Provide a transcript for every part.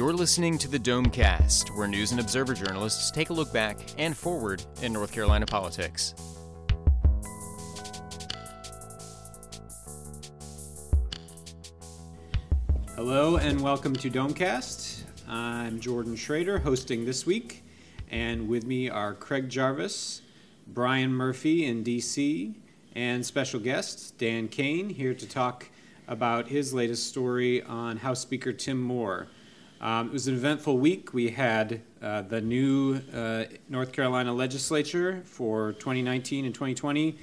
You're listening to the Domecast, where news and observer journalists take a look back and forward in North Carolina politics. Hello and welcome to Domecast. I'm Jordan Schrader hosting this week, and with me are Craig Jarvis, Brian Murphy in DC, and special guest Dan Kane here to talk about his latest story on House Speaker Tim Moore. Um, it was an eventful week. We had uh, the new uh, North Carolina legislature for 2019 and 2020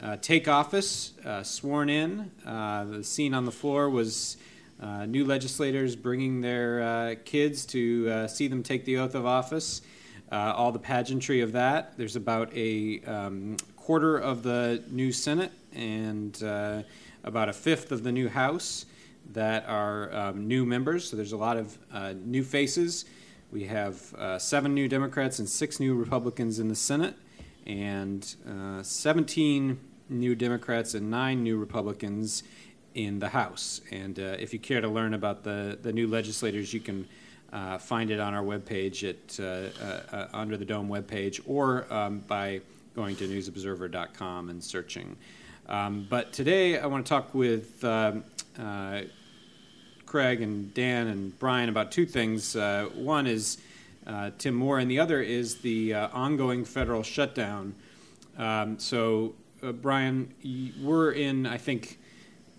uh, take office, uh, sworn in. Uh, the scene on the floor was uh, new legislators bringing their kids to see them take the oath of office. all the pageantry of that. There's about a um, quarter of the new Senate and about a fifth of the new House that are um, new members. So there's a lot of uh, new faces. We have uh, seven new Democrats and six new Republicans in the Senate, and uh, 17 new Democrats and nine new Republicans in the House. And uh, if you care to learn about the, the new legislators, you can uh, find it on our webpage at uh, under the Dome webpage or um, by going to newsobserver.com and searching. Um, but today I want to talk with um, uh, Craig and Dan and Brian about two things. Uh, one is uh, Tim Moore, and the other is the uh, ongoing federal shutdown. Um, so, uh, Brian, we're in, I think,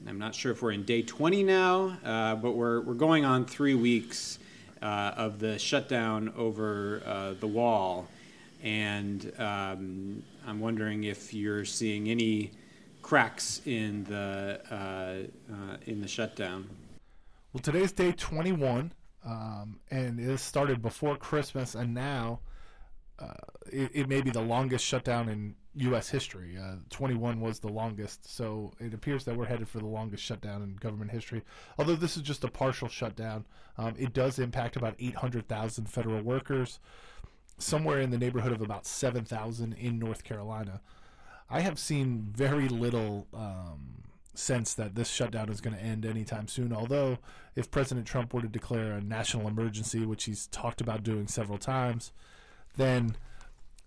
I'm not sure if we're in day 20 now, but we're, we're going on three weeks of the shutdown over the wall. And um, I'm wondering if you're seeing any cracks in the uh, uh, in the shutdown. Well, today's day 21, um, and it started before Christmas, and now uh, it, it, may be the longest shutdown in U.S. history. Uh, 21 was the longest, so it appears that we're headed for the longest shutdown in government history. Although this is just a partial shutdown, um, it does impact about 800,000 federal workers, somewhere in the neighborhood of about 7,000 in North Carolina. I have seen very little um, sense that this shutdown is going to end anytime soon. Although, if President Trump were to declare a national emergency, which he's talked about doing several times, then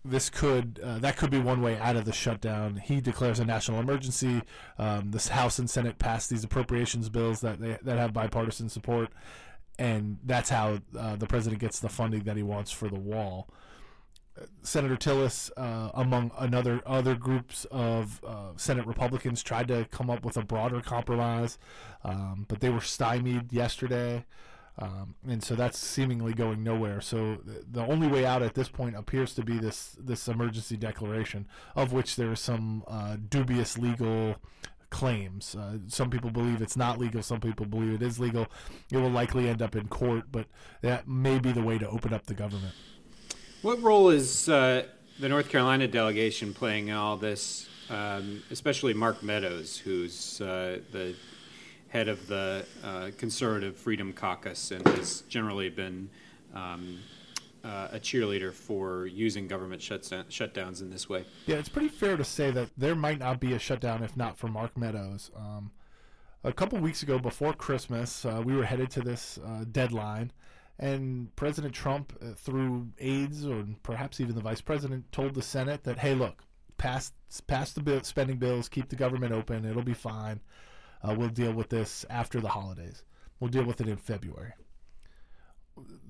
this could uh, that could be one way out of the shutdown. He declares a national emergency. Um, this House and Senate pass these appropriations bills that they, that have bipartisan support, and that's how uh, the president gets the funding that he wants for the wall. Senator Tillis, uh, among another other groups of uh, Senate Republicans, tried to come up with a broader compromise, um, but they were stymied yesterday, um, and so that's seemingly going nowhere. So the only way out at this point appears to be this this emergency declaration, of which there are some uh, dubious legal claims. Uh, some people believe it's not legal. Some people believe it is legal. It will likely end up in court, but that may be the way to open up the government. What role is uh, the North Carolina delegation playing in all this, um, especially Mark Meadows, who's uh, the head of the uh, Conservative Freedom Caucus and has generally been um, uh, a cheerleader for using government shutdowns in this way? Yeah, it's pretty fair to say that there might not be a shutdown if not for Mark Meadows. Um, a couple weeks ago, before Christmas, uh, we were headed to this uh, deadline and President Trump, uh, through aides or perhaps even the vice president, told the Senate that, hey, look, pass pass the bill, spending bills, keep the government open, it'll be fine. Uh, we'll deal with this after the holidays. We'll deal with it in February.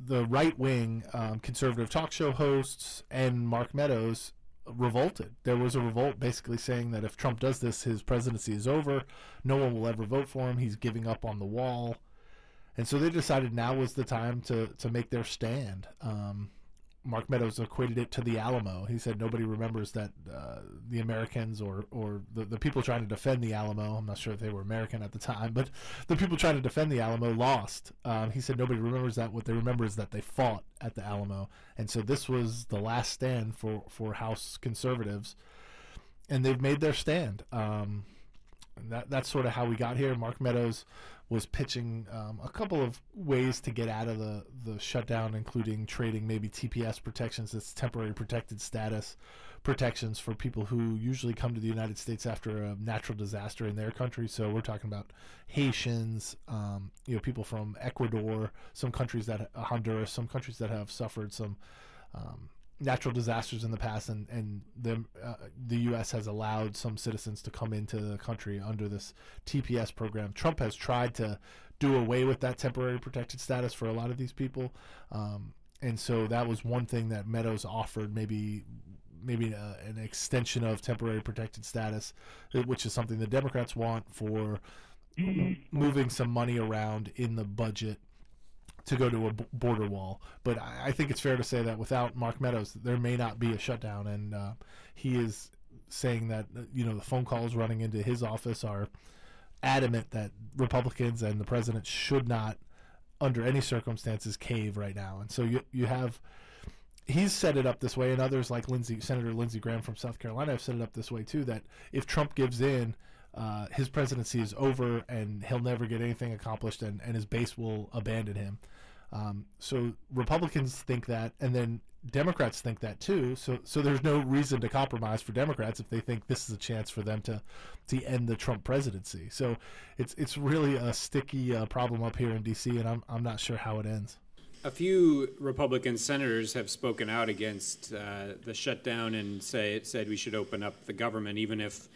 The right wing um, conservative talk show hosts and Mark Meadows revolted. There was a revolt basically saying that if Trump does this, his presidency is over. No one will ever vote for him. He's giving up on the wall and so they decided now was the time to to make their stand. Um, Mark Meadows equated it to the Alamo. He said nobody remembers that uh, the Americans or or the, the people trying to defend the Alamo. I'm not sure if they were American at the time, but the people trying to defend the Alamo lost. Um, he said nobody remembers that. What they remember is that they fought at the Alamo, and so this was the last stand for for House conservatives, and they've made their stand. Um, that that's sort of how we got here. Mark Meadows was pitching um, a couple of ways to get out of the, the shutdown, including trading maybe TPS protections, that's temporary protected status protections for people who usually come to the United States after a natural disaster in their country. So we're talking about Haitians, um, you know, people from Ecuador, some countries that Honduras, some countries that have suffered some. Um, natural disasters in the past, and and the uh, the U.S. has allowed some citizens to come into the country under this TPS program. Trump has tried to do away with that temporary protected status for a lot of these people, um, and so that was one thing that Meadows offered, maybe maybe a, uh, an extension of temporary protected status, uh, which is something the Democrats want for moving some money around in the budget to go to a border wall. But I think it's fair to say that without Mark Meadows, there may not be a shutdown, and uh, he is saying that uh, you know the phone calls running into his office are adamant that Republicans and the president should not, under any circumstances, cave right now. And so you you have. He's set it up this way, and others like Lindsey, Senator Lindsey Graham from South Carolina have set it up this way too. That if Trump gives in, uh, his presidency is over and he'll never get anything accomplished and, and his base will abandon him. Um, so Republicans think that, and then Democrats think that too. So so there's no reason to compromise for Democrats if they think this is a chance for them to to end the Trump presidency. So it's it's really a sticky uh, problem up here in D.C. and I'm I'm not sure how it ends. A few Republican senators have spoken out against uh, the shutdown and say it said we should open up the government even if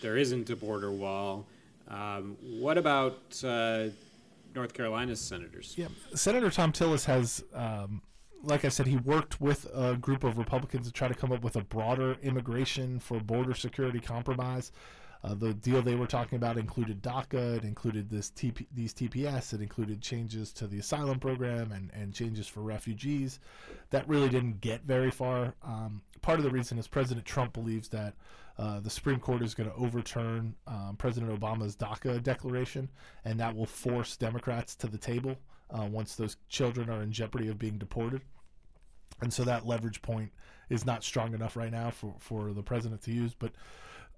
there isn't a border wall. Um, what about uh, North Carolina's senators? Yeah, Senator Thom Tillis has, um, like I said, he worked with a group of Republicans to try to come up with a broader immigration for border security compromise. Uh, the deal they were talking about included DACA, it included this TP, these TPS, it included changes to the asylum program and, and changes for refugees. That really didn't get very far. Um, part of the reason is President Trump believes that uh, the Supreme Court is going to overturn um, President Obama's DACA declaration, and that will force Democrats to the table uh, once those children are in jeopardy of being deported. And so that leverage point is not strong enough right now for, for the president to use. But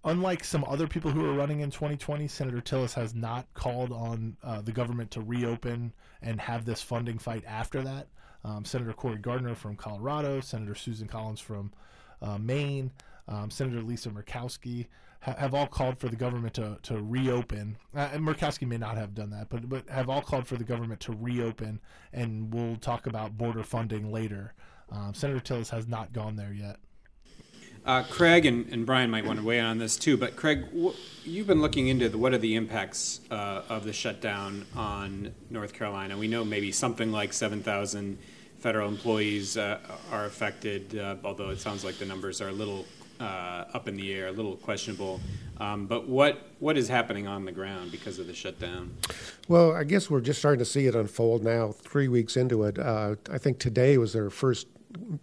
unlike some other people who are running in 2020, Senator Tillis has not called on uh, the government to reopen and have this funding fight after that. Um, Senator Cory Gardner from Colorado, Senator Susan Collins from uh, Maine, um, Senator Lisa Murkowski ha- have all called for the government to, to reopen. Uh, and Murkowski may not have done that, but but have all called for the government to reopen, and we'll talk about border funding later. Um, Senator Tillis has not gone there yet. Uh, Craig and, and, Brian might want to weigh in on this too, but Craig, wh- you've been looking into the, what are the impacts uh, of the shutdown on North Carolina. We know maybe something like 7,000 federal employees uh, are affected, uh, although it sounds like the numbers are a little uh, up in the air, a little questionable. Um, but what what is happening on the ground because of the shutdown? Well, I guess we're just starting to see it unfold now. Three weeks into it, uh, I think today was their first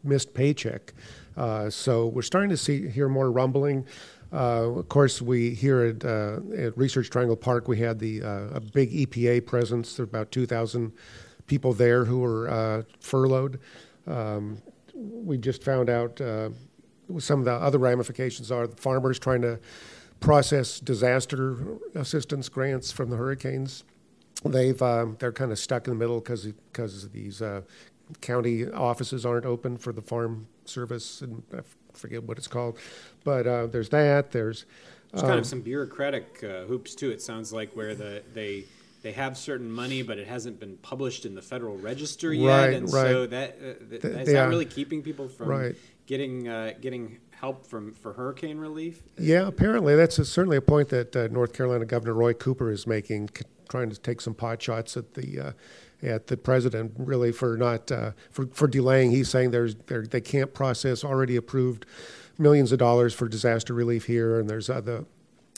missed paycheck. Uh, so we're starting to see hear more rumbling. Uh, of course, we here at, uh, at, Research Triangle Park, we had the uh, a big EPA presence. There were about 2,000 people there who were furloughed. Um, we just found out some of the other ramifications are the farmers trying to process disaster assistance grants from the hurricanes. They've um, they're kind of stuck in the middle because because these uh, county offices aren't open for the farm service, and I forget what it's called. But uh, there's that. There's there's um, kind of um, some bureaucratic uh, hoops too. It sounds like where the they they have certain money, but it hasn't been published in the Federal Register yet, right, and right. so that uh, th- is that really keeping people from right getting uh, getting help from for hurricane relief? Yeah, apparently that's a, certainly a point that uh, North Carolina Governor Roy Cooper is making, c- trying to take some pot shots at the uh, at the president, really for not uh, for for delaying. He's saying there's they can't process already approved millions of dollars for disaster relief here, and there's other,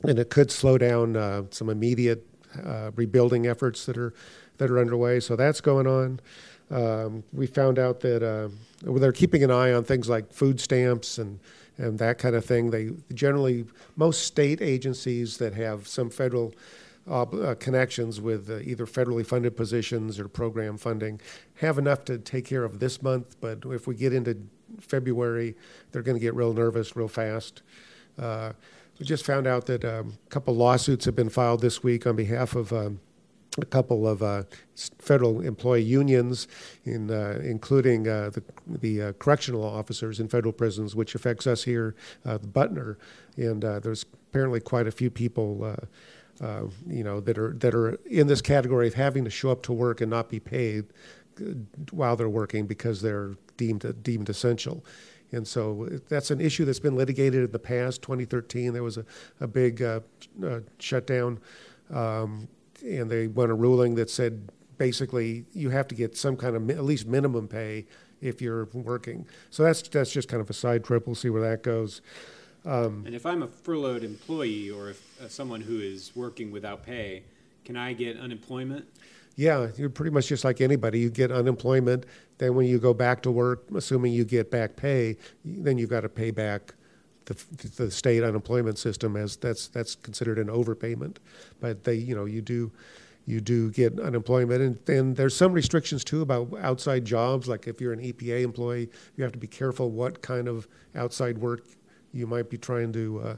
and it could slow down uh, some immediate uh, rebuilding efforts that are that are underway. So that's going on. Um, we found out that uh, they're keeping an eye on things like food stamps and, and that kind of thing. They generally, most state agencies that have some federal uh, uh, connections with uh, either federally funded positions or program funding have enough to take care of this month. But if we get into February, they're going to get real nervous real fast. Uh, we just found out that um, a couple lawsuits have been filed this week on behalf of um, a couple of uh, federal employee unions, in, uh, including uh, the, the uh, correctional officers in federal prisons, which affects us here, uh, Butner. And uh, there's apparently quite a few people, you know, that are that are in this category of having to show up to work and not be paid while they're working because they're deemed deemed essential. And so that's an issue that's been litigated in the past. 2013, there was a, a big shutdown. Um, and they won a ruling that said basically you have to get some kind of at least minimum pay if you're working. So that's that's just kind of a side trip. We'll see where that goes. Um, and if I'm a furloughed employee or if uh, someone who is working without pay, can I get unemployment? Yeah, you're pretty much just like anybody. You get unemployment. Then when you go back to work, assuming you get back pay, then you've got to pay back the, the state unemployment system as that's that's considered an overpayment. But they, you know, you do you do get unemployment, and, and there's some restrictions too about outside jobs. Like if you're an EPA employee, you have to be careful what kind of outside work you might be trying to uh,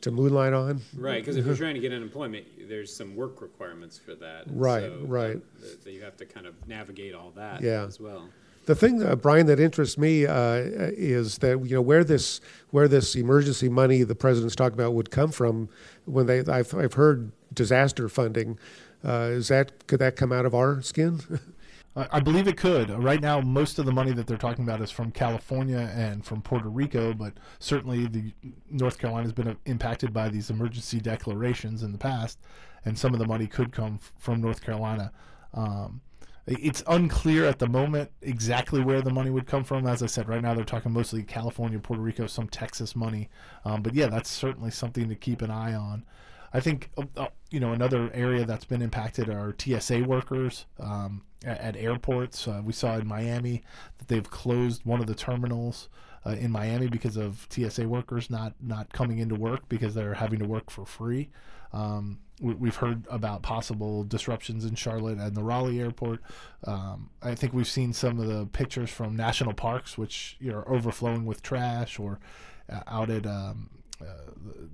to moonlight on. Right, because if you're trying to get unemployment, there's some work requirements for that. Right, so right. That, you have to kind of navigate all that yeah. as well. The thing, uh, Brian, that interests me uh, is that you know where this where this emergency money the president's talking about would come from. When they, I've, I've heard disaster funding. Uh, is that could that come out of our skin? I believe it could. Right now, most of the money that they're talking about is from California and from Puerto Rico, but certainly the North Carolina has been impacted by these emergency declarations in the past, and some of the money could come from North Carolina. Um, it's unclear at the moment exactly where the money would come from. As I said, right now they're talking mostly California, Puerto Rico, some Texas money. Um, but yeah, that's certainly something to keep an eye on. I think uh, uh you know another area that's been impacted are TSA workers um, at, at, airports. Uh, we saw in Miami that they've closed one of the terminals uh, in Miami because of TSA workers not not coming into work because they're having to work for free. Um, we, have heard about possible disruptions in Charlotte and the Raleigh airport. Um, I think we've seen some of the pictures from national parks, which you know, are overflowing with trash, or uh, out at um, uh,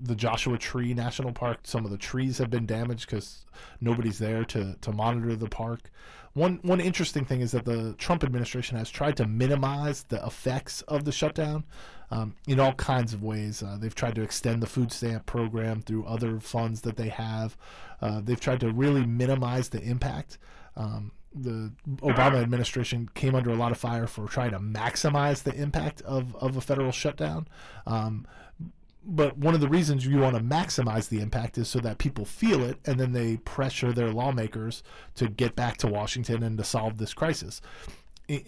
the Joshua Tree National Park. Some of the trees have been damaged because nobody's there to, to monitor the park. One one interesting thing is that the Trump administration has tried to minimize the effects of the shutdown um, in all kinds of ways. Uh, they've tried to extend the food stamp program through other funds that they have. Uh, they've tried to really minimize the impact. Um, the Obama administration came under a lot of fire for trying to maximize the impact of, of a federal shutdown. Um, but one of the reasons you want to maximize the impact is so that people feel it and then they pressure their lawmakers to get back to Washington and to solve this crisis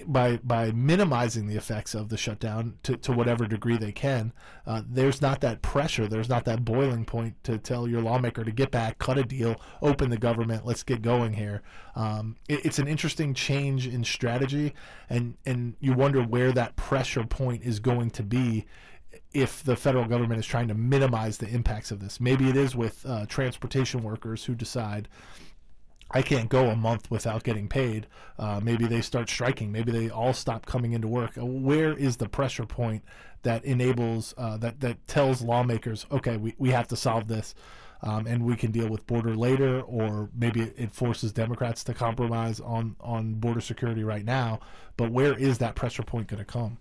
by by minimizing the effects of the shutdown to, to whatever degree they can, uh, there's not that pressure. There's not that boiling point to tell your lawmaker to get back, cut a deal, open the government, let's get going here. Um, it, it's an interesting change in strategy, and and you wonder where that pressure point is going to be if the federal government is trying to minimize the impacts of this. Maybe it is with uh, transportation workers who decide I can't go a month without getting paid. Uh, maybe they start striking. Maybe they all stop coming into work. Uh, where is the pressure point that enables uh, that that tells lawmakers, okay, we, we have to solve this, um, and we can deal with border later, or maybe it forces Democrats to compromise on on border security right now. But where is that pressure point going to come?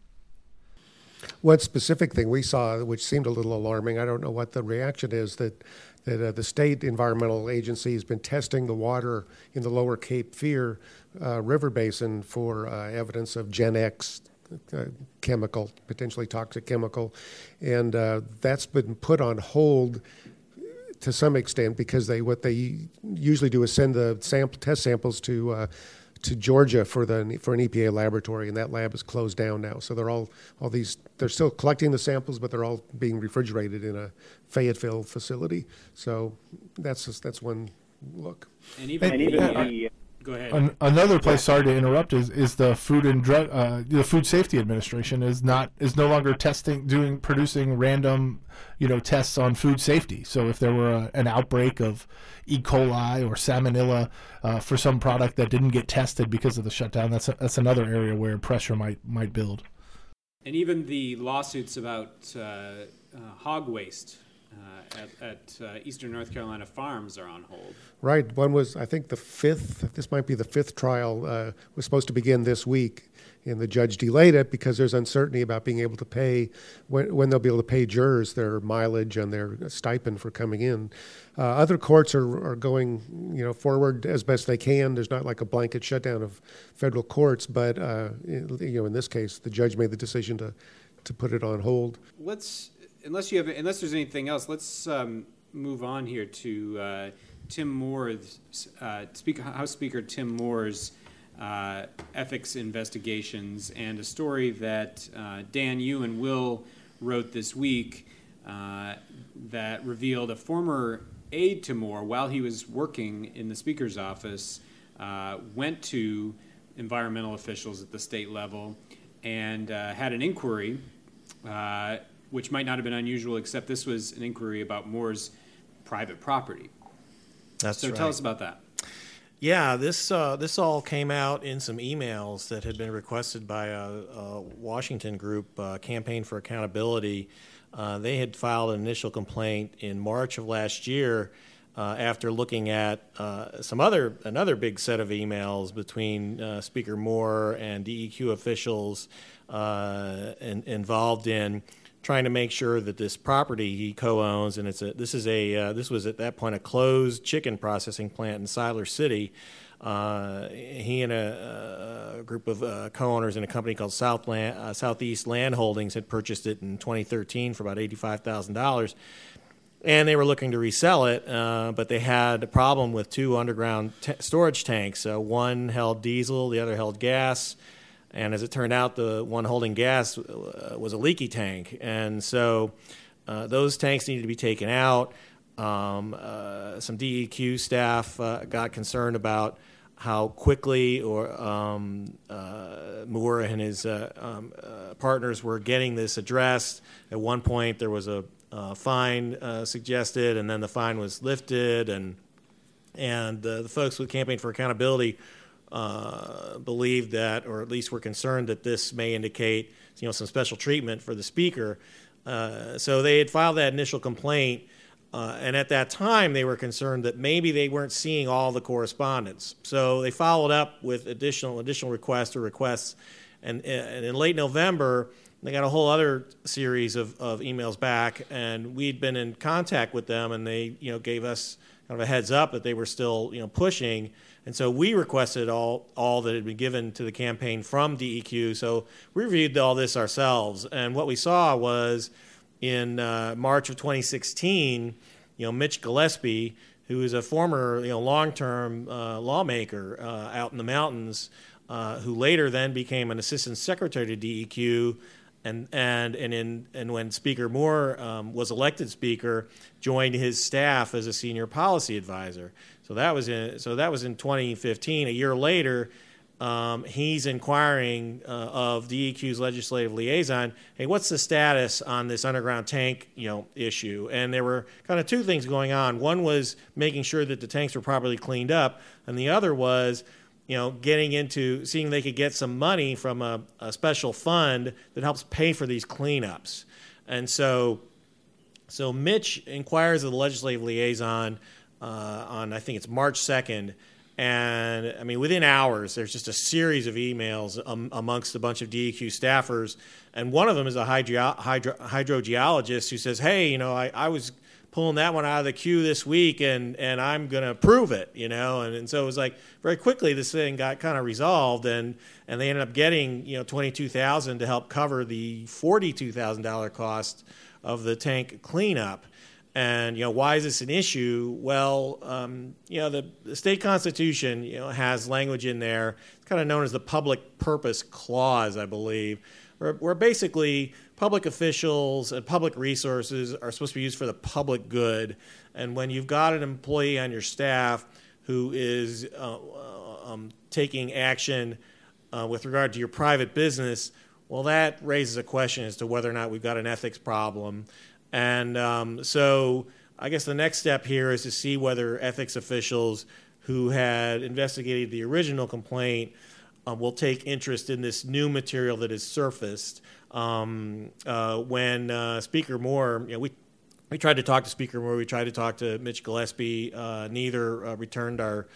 One specific thing we saw, which seemed a little alarming, I don't know what the reaction is, that that uh, the state environmental agency has been testing the water in the lower Cape Fear uh, River Basin for uh, evidence of GenX uh, chemical, potentially toxic chemical, and uh, that's been put on hold to some extent because they what they usually do is send the sample test samples to uh, to Georgia for the for an EPA laboratory, and that lab is closed down now. So they're all all these they're still collecting the samples, but they're all being refrigerated in a Fayetteville facility. So that's just, that's one look. And even, and even the, Go ahead. An, another place, sorry to interrupt, is, is the Food and Drug, uh, the Food Safety Administration is not is no longer testing, doing producing random, you know, tests on food safety. So if there were a, an outbreak of E. coli or Salmonella uh, for some product that didn't get tested because of the shutdown, that's a, that's another area where pressure might might build. And even the lawsuits about uh, uh hog waste uh, at, at uh, Eastern North Carolina farms are on hold. Right. One was, I think, the fifth. This might be the fifth trial. Uh, was supposed to begin this week, and the judge delayed it because there's uncertainty about being able to pay when, when they'll be able to pay jurors their mileage and their stipend for coming in. Uh, other courts are, are going, you know, forward as best they can. There's not like a blanket shutdown of federal courts, but uh, you know, in this case, the judge made the decision to to put it on hold. Let's, unless you have, unless there's anything else, let's um, move on here to uh, Tim Moore's, uh, Speaker, House Speaker Tim Moore's uh, ethics investigations and a story that uh, Dan, you and Will wrote this week uh, that revealed a former aide to Moore, while he was working in the Speaker's office, uh, went to environmental officials at the state level and had an inquiry, which might not have been unusual, except this was an inquiry about Moore's private property. That's so right. tell us about that. Yeah, this uh, this all came out in some emails that had been requested by a, a Washington group, uh, Campaign for Accountability. Uh, they had filed an initial complaint in March of last year uh, after looking at uh, some other another big set of emails between uh, Speaker Moore and DEQ officials in, involved in trying to make sure that this property he co-owns, and it's a this is a uh, this was at that point a closed chicken processing plant in Siler City. Uh, he and a, a group of uh, co-owners in a company called Southland, uh, Southeast Land Holdings had purchased it in 2013 for about eighty-five thousand dollars, and they were looking to resell it, uh, but they had a problem with two underground t- storage tanks. Uh, one held diesel, the other held gas and as it turned out, the one holding gas uh, was a leaky tank. And so uh, those tanks needed to be taken out. Um, uh, some DEQ staff uh, got concerned about how quickly or um, uh, Moore and his uh, um, partners were getting this addressed. At one point, there was a fine suggested, and then the fine was lifted, and and the folks with Campaign for Accountability uh, believed that, or at least were concerned that this may indicate, you know, some special treatment for the speaker. Uh, so they had filed that initial complaint, uh, and at that time they were concerned that maybe they weren't seeing all the correspondence. So they followed up with additional additional requests or requests, and, and in late November they got a whole other series of, of emails back, and we'd been in contact with them, and they you know gave us kind of a heads up that they were still you know pushing. And so we requested all, all that had been given to the campaign from DEQ. So we reviewed all this ourselves. And what we saw was in uh, March of 2016, you know, Mitch Gillespie, who is a former, you know, long-term uh, lawmaker uh, out in the mountains, uh, who later then became an assistant secretary to DEQ, and and and in and when Speaker Moore um, was elected Speaker, joined his staff as a senior policy advisor. So that was in so that was in 2015. A year later, um, he's inquiring uh, of DEQ's legislative liaison, hey, what's the status on this underground tank, you know, issue? And there were kind of two things going on. One was making sure that the tanks were properly cleaned up, and the other was you know, getting into seeing they could get some money from a, a special fund that helps pay for these cleanups. And so, so Mitch inquires of the legislative liaison uh, on I think it's March second, and I mean within hours there's just a series of emails um, amongst a bunch of DEQ staffers, and one of them is a hydro, hydro, hydrogeologist who says, "Hey, you know, I, I was." Pulling that one out of the queue this week and and I'm to prove it, you know. And, and so it was like very quickly this thing got kind of resolved and and they ended up getting, you know, 22,000 to help cover the $42,000 cost of the tank cleanup. And you know why is this an issue? Well, um, you know the, the, state constitution you know has language in there. It's kind of known as the public purpose clause, I believe, where, where basically public officials and public resources are supposed to be used for the public good. And when you've got an employee on your staff who is uh, uh, um, taking action uh, with regard to your private business, well, that raises a question as to whether or not we've got an ethics problem. And um, so I guess the next step here is to see whether ethics officials who had investigated the original complaint uh, will take interest in this new material that has surfaced um, uh, when uh, Speaker Moore, you know, we we tried to talk to Speaker Moore. We tried to talk to Mitch Gillespie. Uh, neither uh, returned our,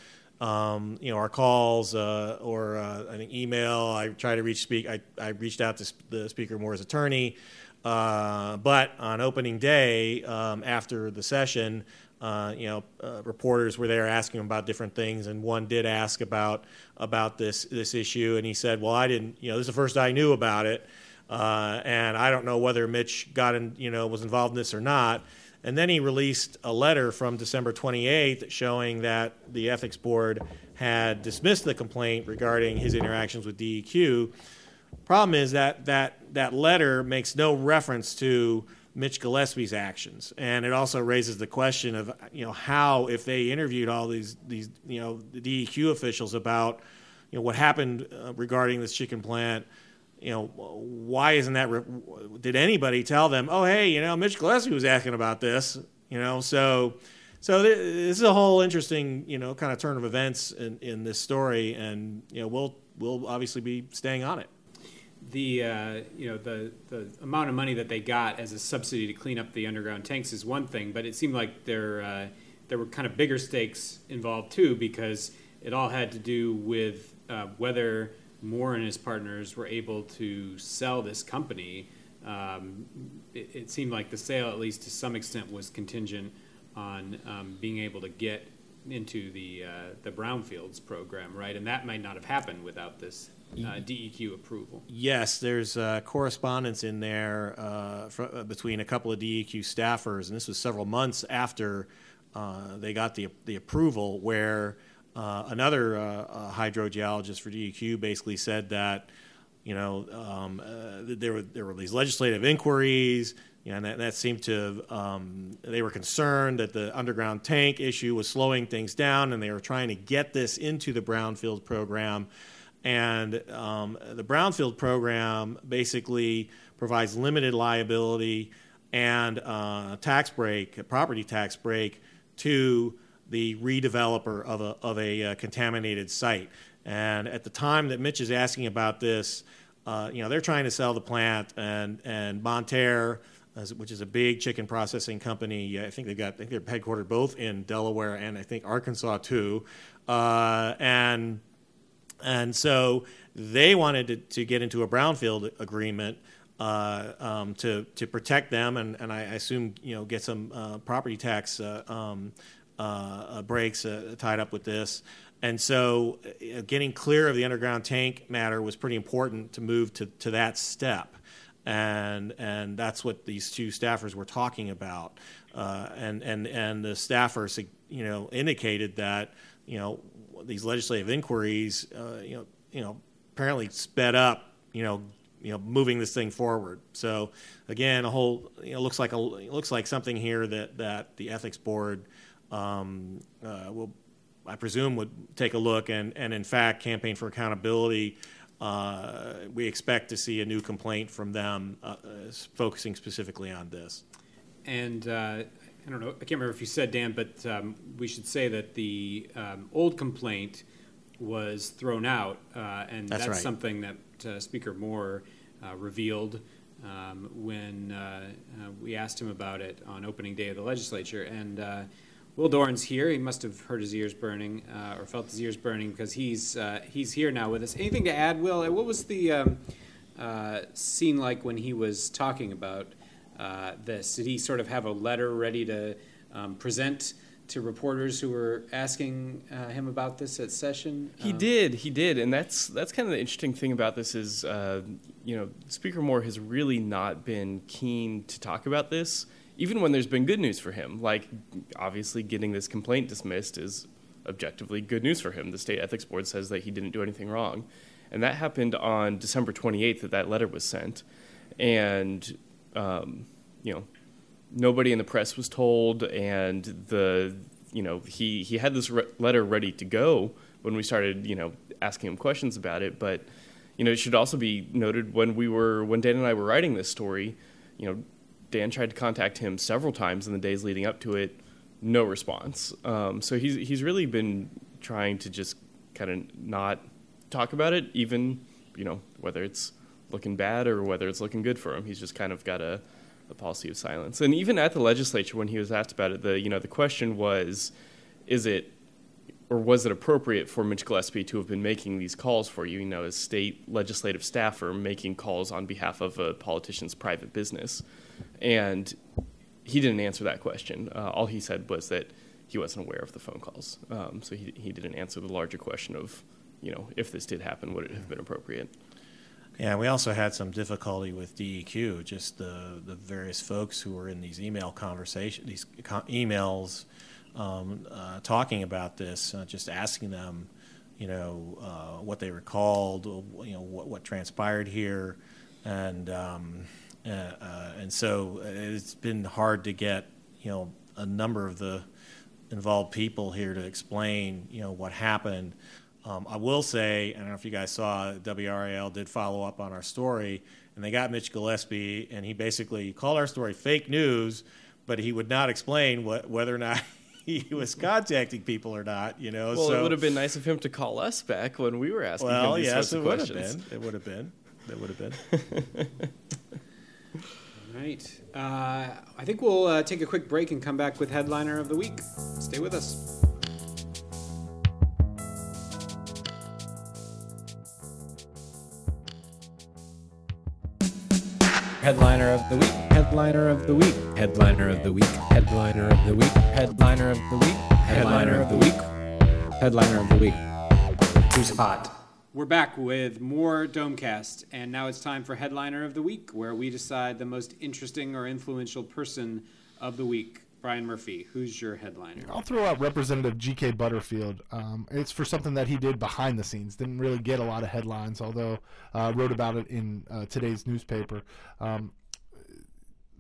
um, you know, our calls uh, or uh, an email. I tried to reach speak. I, I reached out to the Speaker Moore's attorney, but on opening day um, after the session, you know, reporters were there asking him about different things, and one did ask about about this this issue, and he said, "Well, I didn't. You know, this is the first I knew about it." Uh, and I don't know whether Mitch got in, you know, was involved in this or not. And then he released a letter from December 28th showing that the ethics board had dismissed the complaint regarding his interactions with DEQ. Problem is that that that letter makes no reference to Mitch Gillespie's actions, and it also raises the question of you know how if they interviewed all these these you know the DEQ officials about you know what happened uh, regarding this chicken plant you know, why isn't that? Re- did anybody tell them? Oh, hey, you know, Mitch Gillespie was asking about this. You know, so so this is a whole interesting, you know, kind of turn of events in, in this story, and you know, we'll we'll obviously be staying on it. The uh, you know the the amount of money that they got as a subsidy to clean up the underground tanks is one thing, but it seemed like there uh, there were kind of bigger stakes involved too because it all had to do with uh, whether Moore and his partners were able to sell this company, um, it, it, seemed like the sale, at least to some extent, was contingent on um, being able to get into the uh, the brownfields program, right? And that might not have happened without this uh, DEQ approval. Yes, there's uh, correspondence in there uh, fr- uh, between a couple of DEQ staffers, and this was several months after uh, they got the the approval, where uh, another uh, uh, hydrogeologist for DEQ basically said that, you know, um, uh, there were there were these legislative inquiries, you know, and that, that seemed to um, they were concerned that the underground tank issue was slowing things down, and they were trying to get this into the brownfield program. And um, the brownfield program basically provides limited liability and uh, tax break, a property tax break to the redeveloper of a, of a uh, contaminated site. And at the time that Mitch is asking about this, uh, you know, they're trying to sell the plant, and and Mountaire, which is a big chicken processing company, I think they've got, I think they're headquartered both in Delaware and I think Arkansas too, uh, and and so they wanted to, to get into a brownfield agreement. Uh, um, to to protect them and, and I assume you know get some uh, property tax uh, um, uh, uh, breaks uh, tied up with this. And so, getting clear of the underground tank matter was pretty important to move to, to that step. And, and that's what these two staffers were talking about. and, and, and the staffers, you know, indicated that, you know, these legislative inquiries, you know, you know, apparently sped up, you know, you know moving this thing forward. So again, a whole you know, looks like a looks like something here that that the ethics board um, uh, will, I presume, would take a look. And, and in fact, Campaign for Accountability, uh, we expect to see a new complaint from them uh, focusing specifically on this. And uh, I don't know, I can't remember if you said, Dan, but um, we should say that the um, old complaint was thrown out, uh, and that's, that's right. something that uh, Speaker Moore revealed. Um, when we asked him about it on opening day of the legislature, and Will Doran's here. He must have heard his ears burning uh, or felt his ears burning because he's uh, he's here now with us. Anything to add, Will? What was the um, uh, scene like when he was talking about uh, this? Did he sort of have a letter ready to um, present to reporters who were asking uh, him about this at session? He um, did. He did, and that's that's kind of the interesting thing about this is, uh, you know, Speaker Moore has really not been keen to talk about this even when there's been good news for him, like obviously getting this complaint dismissed is objectively good news for him. The state ethics board says that he didn't do anything wrong. And that happened on December 28th that that letter was sent. And, um, you know, nobody in the press was told. And the, you know, he, he had this re- letter ready to go when we started, you know, asking him questions about it. But, you know, it should also be noted when we were, when Dan and I were writing this story, you know, Dan tried to contact him several times in the days leading up to it, no response. Um, so he's he's really been trying to just kind of not talk about it, even you know whether it's looking bad or whether it's looking good for him. He's just kind of got a a policy of silence. And even at the legislature, when he was asked about it, the you know the question was, is it or was it appropriate for Mitch Gillespie to have been making these calls for you, you know, as state legislative staffer making calls on behalf of a politician's private business? And he didn't answer that question. Uh, all he said was that he wasn't aware of the phone calls. Um, so he, he didn't answer the larger question of, you know, if this did happen, would it have been appropriate? Yeah, we also had some difficulty with DEQ, just the, the various folks who were in these email conversations, these co- emails um, uh, talking about this, uh, just asking them, you know, uh, what they recalled, you know, what, what transpired here, and um, uh, uh, and so it's been hard to get, you know, a number of the involved people here to explain, you know, what happened. Um, I will say, I don't know if you guys saw, WRAL did follow up on our story, and they got Mitch Gillespie, and he basically called our story fake news, but he would not explain what, whether or not he was contacting people or not. You know, well, so, it would have been nice of him to call us back when we were asking well, him these yes, sorts it would have been. It would have been. It would have been. Right. Uh, I think we'll uh, take a quick break and come back with headliner of the week. Stay with us. Headliner of the week. Headliner of the week. Headliner of the week. Headliner of the week. Headliner of the week. Headliner of the week. Headliner of the week. Who's hot? We're back with more Domecast, and now it's time for Headliner of the Week, where we decide the most interesting or influential person of the week. Brian Murphy, who's your headliner? I'll throw out Representative G.K. Butterfield. Um, it's for something that he did behind the scenes. Didn't really get a lot of headlines, although uh, wrote about it in uh, today's newspaper. Um,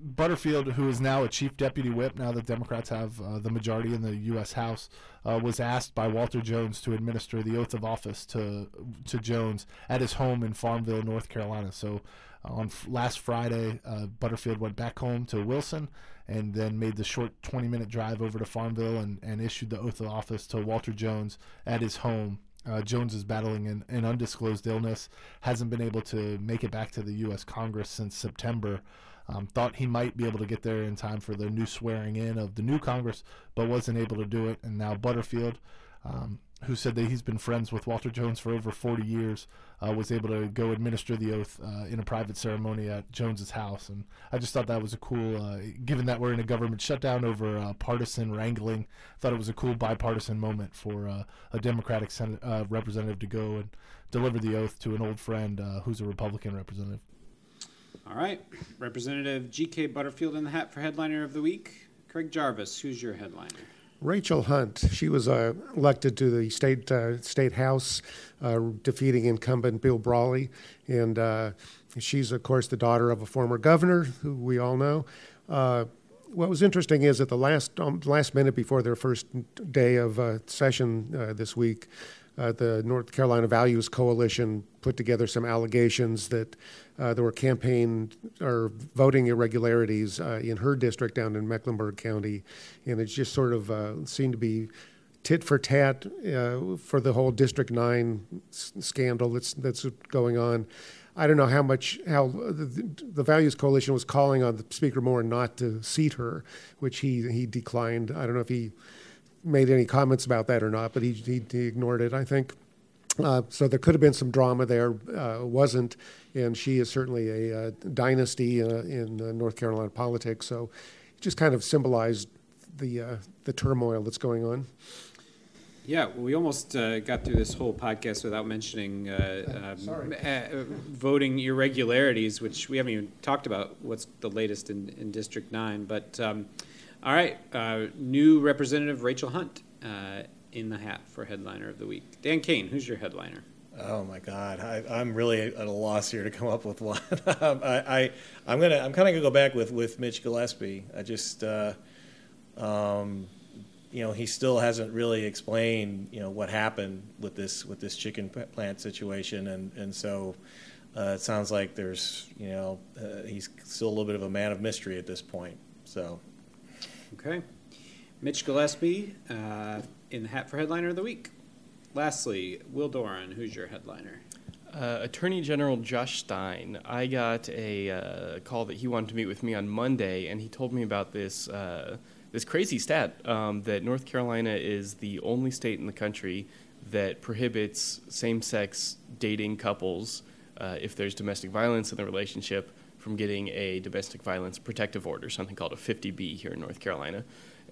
Butterfield, who is now a chief deputy whip, now that Democrats have uh, the majority in the U.S. House, uh, was asked by Walter Jones to administer the oath of office to to Jones at his home in Farmville, North Carolina. So uh, on f- last Friday, uh, Butterfield went back home to Wilson and then made the short 20 minute drive over to Farmville and, and issued the oath of office to Walter Jones at his home. Uh, Jones is battling an, an undisclosed illness, hasn't been able to make it back to the U.S. Congress since September. Um, thought he might be able to get there in time for the new swearing in of the new Congress, but wasn't able to do it. And now Butterfield, um, who said that he's been friends with Walter Jones for over 40 years, uh, was able to go administer the oath uh, in a private ceremony at Jones's house. And I just thought that was a cool, uh, given that we're in a government shutdown over uh, partisan wrangling, thought it was a cool bipartisan moment for uh, a Democratic Senate, uh, representative to go and deliver the oath to an old friend who's a Republican representative. All right. Representative G.K. Butterfield in the hat for headliner of the week. Craig Jarvis, who's your headliner? Rachel Hunt. She was uh, elected to the state uh, state house, uh, defeating incumbent Bill Brawley, and uh, she's of course the daughter of a former governor, who we all know. Uh, what was interesting is at the last um, last minute before their first day of uh, session this week, the North Carolina Values Coalition put together some allegations that uh, there were campaign or voting irregularities uh, in her district down in Mecklenburg County, and it just sort of uh, seemed to be tit for tat uh, for the whole District Nine scandal that's that's going on. I don't know how much how the, the Values Coalition was calling on the Speaker Moore not to seat her, which he he declined. I don't know if he made any comments about that or not, but he he, he ignored it. I think. Uh, so there could have been some drama there, uh, wasn't, and she is certainly a uh, dynasty in North Carolina politics. So it just kind of symbolized the uh, the turmoil that's going on. Yeah, well, we almost uh, got through this whole podcast without mentioning um, voting irregularities, which we haven't even talked about. What's the latest in, in District Nine? But um, all right, new Representative Rachel Hunt in the hat for headliner of the week. Dan Kane, who's your headliner? Oh my God, I, am really at a loss here to come up with one. Um, I, I am gonna I'm kind of gonna go back with with Mitch Gillespie. I just uh, um, you know he still hasn't really explained you know what happened with this with this chicken plant situation, and and so uh, it sounds like there's you know uh, he's still a little bit of a man of mystery at this point. So okay, Mitch Gillespie uh, in the hat for headliner of the week. Lastly, Will Doran, who's your headliner? Uh, Attorney General Josh Stein. I got a uh, call that he wanted to meet with me on Monday, and he told me about this uh, this crazy stat um, that North Carolina is the only state in the country that prohibits same-sex dating couples uh, if there's domestic violence in the relationship from getting a domestic violence protective order, something called a 50B here in North Carolina,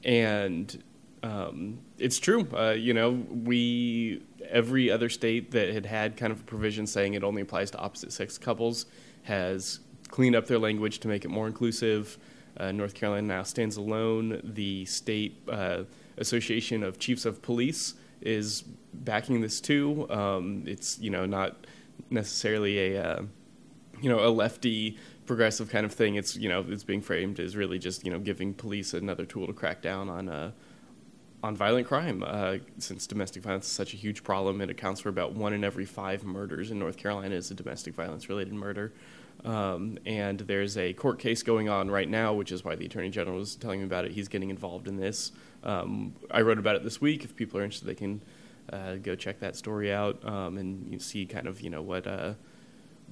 and um, it's true. Uh, you know, we every other state that had had kind of a provision saying it only applies to opposite sex couples has cleaned up their language to make it more inclusive. Uh, North Carolina now stands alone. The state uh, association of chiefs of police is backing this too. Um, it's you know not necessarily a uh, you know a lefty progressive kind of thing. It's you know it's being framed as really just you know giving police another tool to crack down on uh, on violent crime, uh, since domestic violence is such a huge problem. It accounts for about one in every five murders in North Carolina is a domestic violence related murder. Um, and there's a court case going on right now, which is why the attorney general was telling me about it. He's getting involved in this. Um, I wrote about it this week. If people are interested, they can uh, go check that story out um, and you see kind of you know what uh,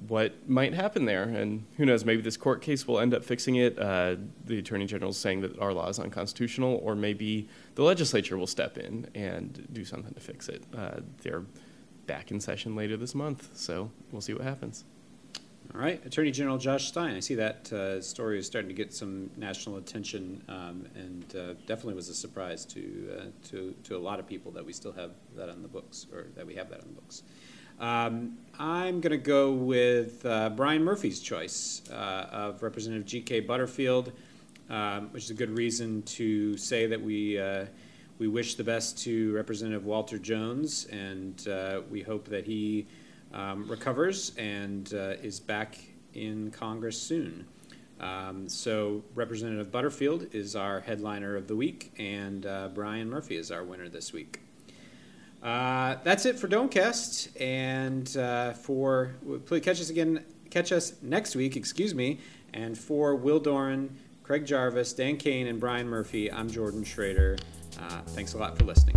what might happen there. And who knows, maybe this court case will end up fixing it. Uh, the Attorney General is saying that our law is unconstitutional, or maybe the legislature will step in and do something to fix it. Uh, they're back in session later this month, so we'll see what happens. All right, Attorney General Josh Stein. I see that uh, story is starting to get some national attention, um, and uh, definitely was a surprise to, uh, to to a lot of people that we still have that on the books, or that we have that on the books. Um, I'm going to go with uh, Brian Murphy's choice uh, of Representative G.K. Butterfield, um, which is a good reason to say that we uh, we wish the best to Representative Walter Jones, and uh, we hope that he um, recovers and uh, is back in Congress soon. Um, so Representative Butterfield is our headliner of the week, and uh, Brian Murphy is our winner this week. Uh, that's it for Domecast, and uh, for please catch us again. Catch us next week, excuse me. And for Will Doran, Craig Jarvis, Dan Kane, and Brian Murphy, I'm Jordan Schrader. Uh, thanks a lot for listening.